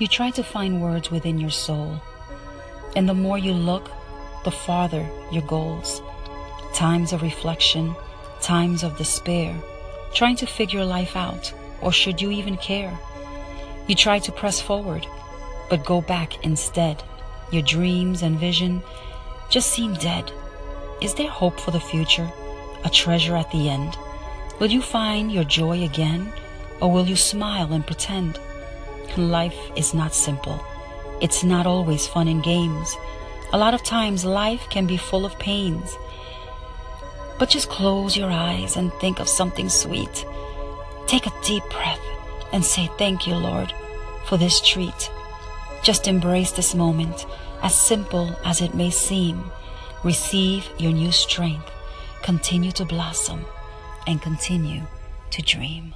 You try to find words within your soul. And the more you look, the farther your goals. Times of reflection, times of despair, trying to figure life out, or should you even care? You try to press forward, but go back instead. Your dreams and vision just seem dead. Is there hope for the future? A treasure at the end? Will you find your joy again? Or will you smile and pretend? Life is not simple. It's not always fun and games. A lot of times life can be full of pains. But just close your eyes and think of something sweet. Take a deep breath and say, Thank you, Lord, for this treat. Just embrace this moment, as simple as it may seem. Receive your new strength. Continue to blossom and continue to dream.